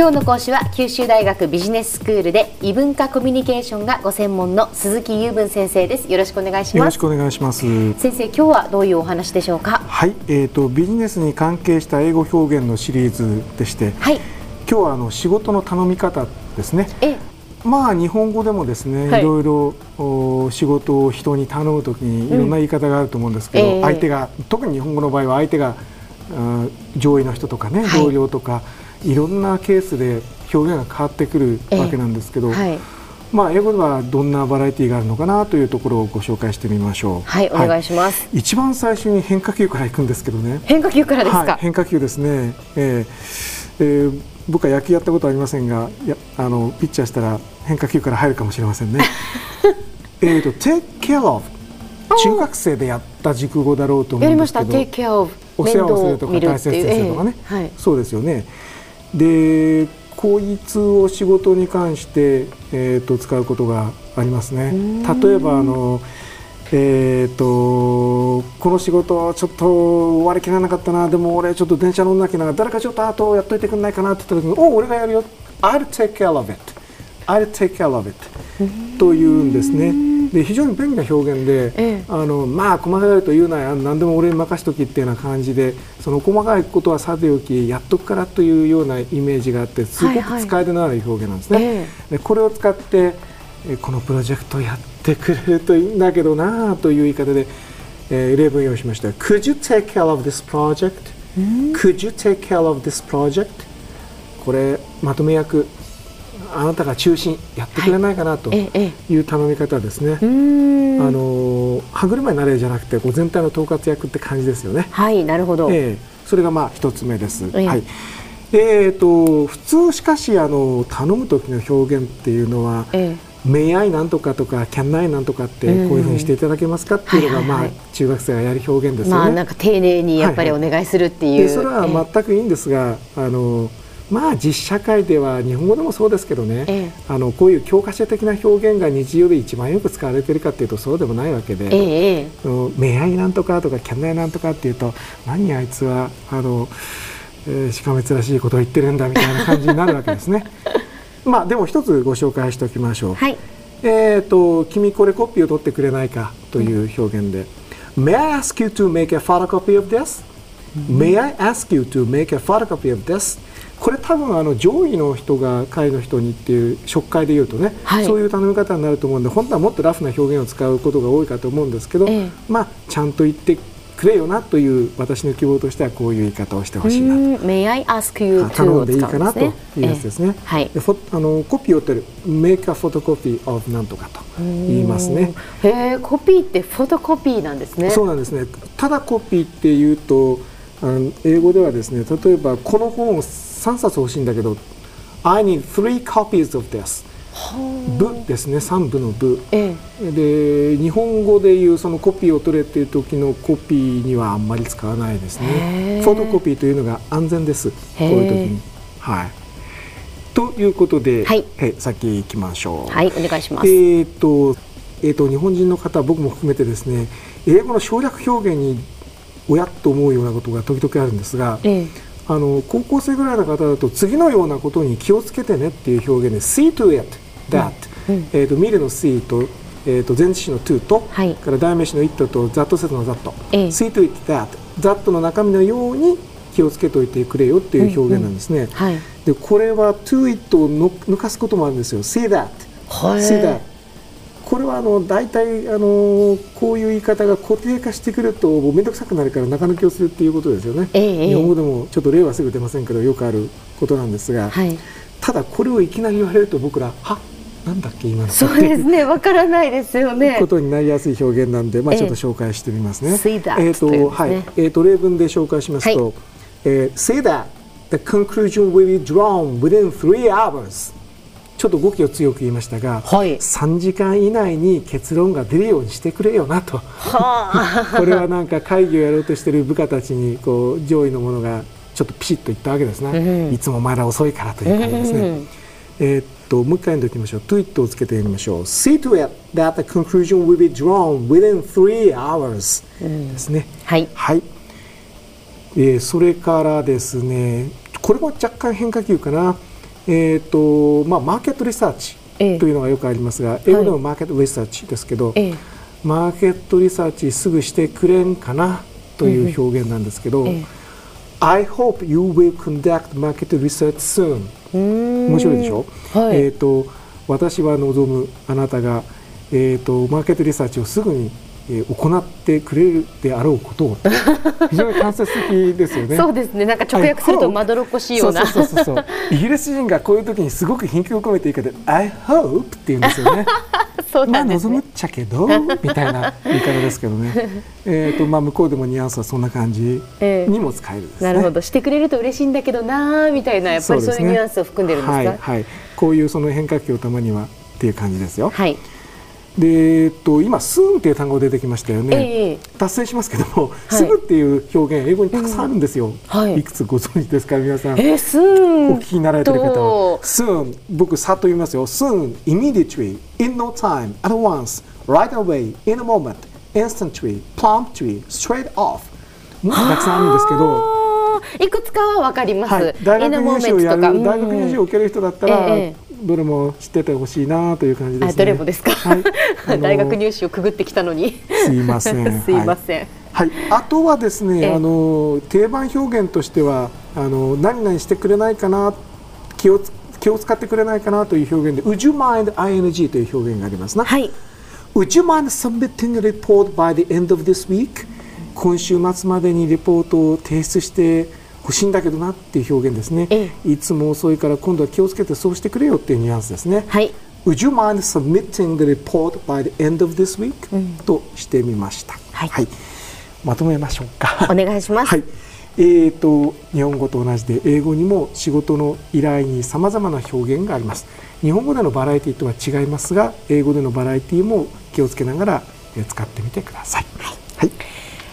今日の講師は九州大学ビジネススクールで異文化コミュニケーションがご専門の鈴木雄文先生です。よろしくお願いします。よろしくお願いします。先生今日はどういうお話でしょうか？はい。えーと、ビジネスに関係した英語表現のシリーズでして、はい、今日はあの仕事の頼み方ですね。えまあ日本語でもですね、はい、いろいろお仕事を人に頼むときにいろんな言い方があると思うんですけど、うんえ。ー、相手が特に日本語の場合は相手が上位の人とかね、はい、同僚とかいろんなケースで表現が変わってくるわけなんですけど、はい、まあ、英語ではどんなバラエティーがあるのかなというところをご紹介してみましょう。はい、お願いします。一番最初に変化球からいくんですけどね。変化球からですか？変化球ですね。えーえー、僕は野球やったことありませんが、やあのピッチャーしたら変化球から入るかもしれませんね。えっと take care of 中学生でやった熟語だろうと思うんですけど。take care of お世話をするとか大切にするとかね、えーはい、そうですよね。でこいつを仕事に関して、えーと、使うことがありますね。例えばあのえーと、この仕事ちょっと終わりきらなかったなでも俺ちょっと電車乗んなきゃな誰かちょっとあとやっといてくんないかなって言った時にお俺がやるよ。I'll take care of it. I'll take care of it. というんですね。で非常に便利な表現で、ええ、あのまあ細かいと言うなや何でも俺に任しときっていうような感じでその細かいことはさておきやっとくからというようなイメージがあってすごく使えるのある表現なんですね。はいはい、でこれを使ってこのプロジェクトをやってくれるといいんだけどなという言い方で、えー、例文を用意しました。Could you take care of this project? Could you take care of this project? これまとめ役あなたが中心やってくれないかなという頼み方ですね。はい、あの歯車になれじゃなくてこう全体の統括役って感じですよね。はいなるほど、えー、それがまあ一つ目です。えー、はい。えーと、普通しかしあの頼む時の表現っていうのは、ええ、may I なんとかとか can I なんとかってこういうふうにしていただけますかっていうのが、まあ、中学生がやる表現ですよね。まあ、なんか丁寧にやっぱりお願いするっていう。はいはい、それは全くいいんですが、あのまあ実社会では日本語でもそうですけどね、ええ、あのこういう教科書的な表現が日常で一番よく使われているかというとそうでもないわけで「ええ、いなんとか」とか「キャンナイなんとか」っていうと何あいつはあの、えー、しかめつらしいことを言ってるんだみたいな感じになるわけですね。まあでも一つご紹介しておきましょう。はい、えっ、と「君これコピーを取ってくれないか」という表現で「May I ask you to make a photocopy of this?」May I ask you to make a photocopy of this? これ多分あの上位の人が下位の人にっていう職会でいうとね、はい、そういう頼み方になると思うんで本当はもっとラフな表現を使うことが多いかと思うんですけど、ええ、まあちゃんと言ってくれよなという私の希望としてはこういう言い方をしてほしいなと。May I ask you to 頼んでいいかなというやつですね。えはい、あのコピーを取る Make a photocopy of なんとかと言いますね。へえコピーってフォトコピーなんですね。そうなんですね。ただコピーっていうとあの英語ではですね例えばこの本を3冊欲しいんだけど I need three copies of this 部ですね3部の部、ええ、で日本語でいうそのコピーを取れっていう時のコピーにはあんまり使わないですね。フォトコピーというのが安全です。こういう時に。はい。ということで、はい、え先行きましょう。はいお願いします。えっ、とえーと、と日本人の方僕も含めてですね英語の省略表現におやと思うようなことが時々あるんですが、ええ、あの高校生ぐらいの方だと次のようなことに気をつけてねっていう表現で see to it that、うん。うん、えーと、見るの see と,、えーと、前置詞の to と、はい、から代名詞の it と that 説の that、ええ、see to it that that の中身のように気をつけておいてくれよっていう表現なんですね、うん。うんはい、でこれは to it を抜かすこともあるんですよ。see that see that これはあの大体あのこういう言い方が固定化してくるともう面倒くさくなるから中抜きをするっていうことですよね、ええ、日本語でもちょっと例はすぐ出ませんけどよくあることなんですが、はい、ただこれをいきなり言われると僕らは？なんだっけ今の？そうですねわからないですよね。ことになりやすい表現なんで、まあ、ちょっと紹介してみますね。えー、と、はい。えー、と例文で紹介しますと、はい、えー、Say that the conclusion will be drawn within three hours ちょっと語気を強く言いましたが、はい、3時間以内に結論が出るようにしてくれよなと、は これはなんか会議をやろうとしている部下たちにこう上位の者がちょっとピシッと言ったわけですね、うん、いつもお前ら遅いからという感じですね。うん、えー、っともう一回読んでおきましょう。to it をつけて読みましょう。See to it that the conclusion will be drawn within three hours、うん、ですね。はい。はい。えー、それからですね、これも若干変化球かな。えーとまあ、マーケットリサーチというのがよくありますが、英語でもマーケットリサーチですけど、ええ、マーケットリサーチすぐしてくれんかなという表現なんですけど、え、I hope you will conduct market research soon. 面白いでしょ、はい、えーと、私は望むあなたが、えーとマーケットリサーチをすぐにえー、行ってくれるであろうことを 非常に間接的ですよね。そうですね。なんか直訳するとまどろっこしいような。そうそうそう。イギリス人がこういう時にすごく品格を込めて言い方で I hope って言うんですよね。そうなんです、ね、まあ望むっちゃけどみたいな言い方ですけどね。えっとまあ向こうでもニュアンスはそんな感じにも使える、ねえー、なるほど。してくれると嬉しいんだけどなみたいなやっぱりそういうニュアンスを含んでるんですか？はい、はい、こういうその変化球をたまにはっていう感じですよ。はい。でえっと、今、スーンっていう単語出てきましたよね、えー、達成しますけども、はい、すぐっていう表現、英語にたくさんあるんですよ、うんはい、いくつご存知ですか、皆さん、えー、スーンお聞きになられてる方は、スーン、僕、さっと言いますよ、スーン、immediately, in no time, at once, right away, in a moment, instantly, promptly, straight off、もっとたくさんあるんですけど。いくつかは分かります、はい、大学入試をやる、大学入試を受ける人だったら、ええどれも知っててほしいなという感じです、ね、どれもですか、はい、大学入試をくぐってきたのに。すいません。すいません、はい、はい、あとはですねあの定番表現としてはあの何々してくれないかな気を気を使ってくれないかなという表現で Would you mind ing という表現がありますな、はい、Would you mind submitting a report by the end of this week 今週末までにレポートを提出して欲しいんだけどなっていう表現ですね、ええ、いつも遅いから今度は気をつけてそうしてくれよっていうニュアンスですね。はい。Would you mind submitting the report by the end of this week?、うん、としてみました、はい、はい、まとめましょうか。お願いします、はい。えーと、日本語と同じで英語にも仕事の依頼にさまざまな表現があります。日本語でのバラエティとは違いますが英語でのバラエティも気をつけながら使ってみてください、はい、はい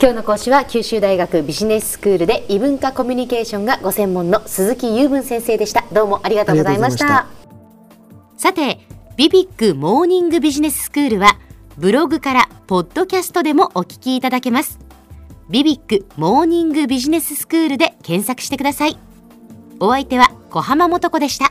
今日の講師は九州大学ビジネススクールで異文化コミュニケーションがご専門の鈴木雄文先生でした。どうもありがとうございました。さてビビックモーニングビジネススクールはブログからポッドキャストでもお聞きいただけます。ビビックモーニングビジネススクールで検索してください。お相手は小浜もとこでした。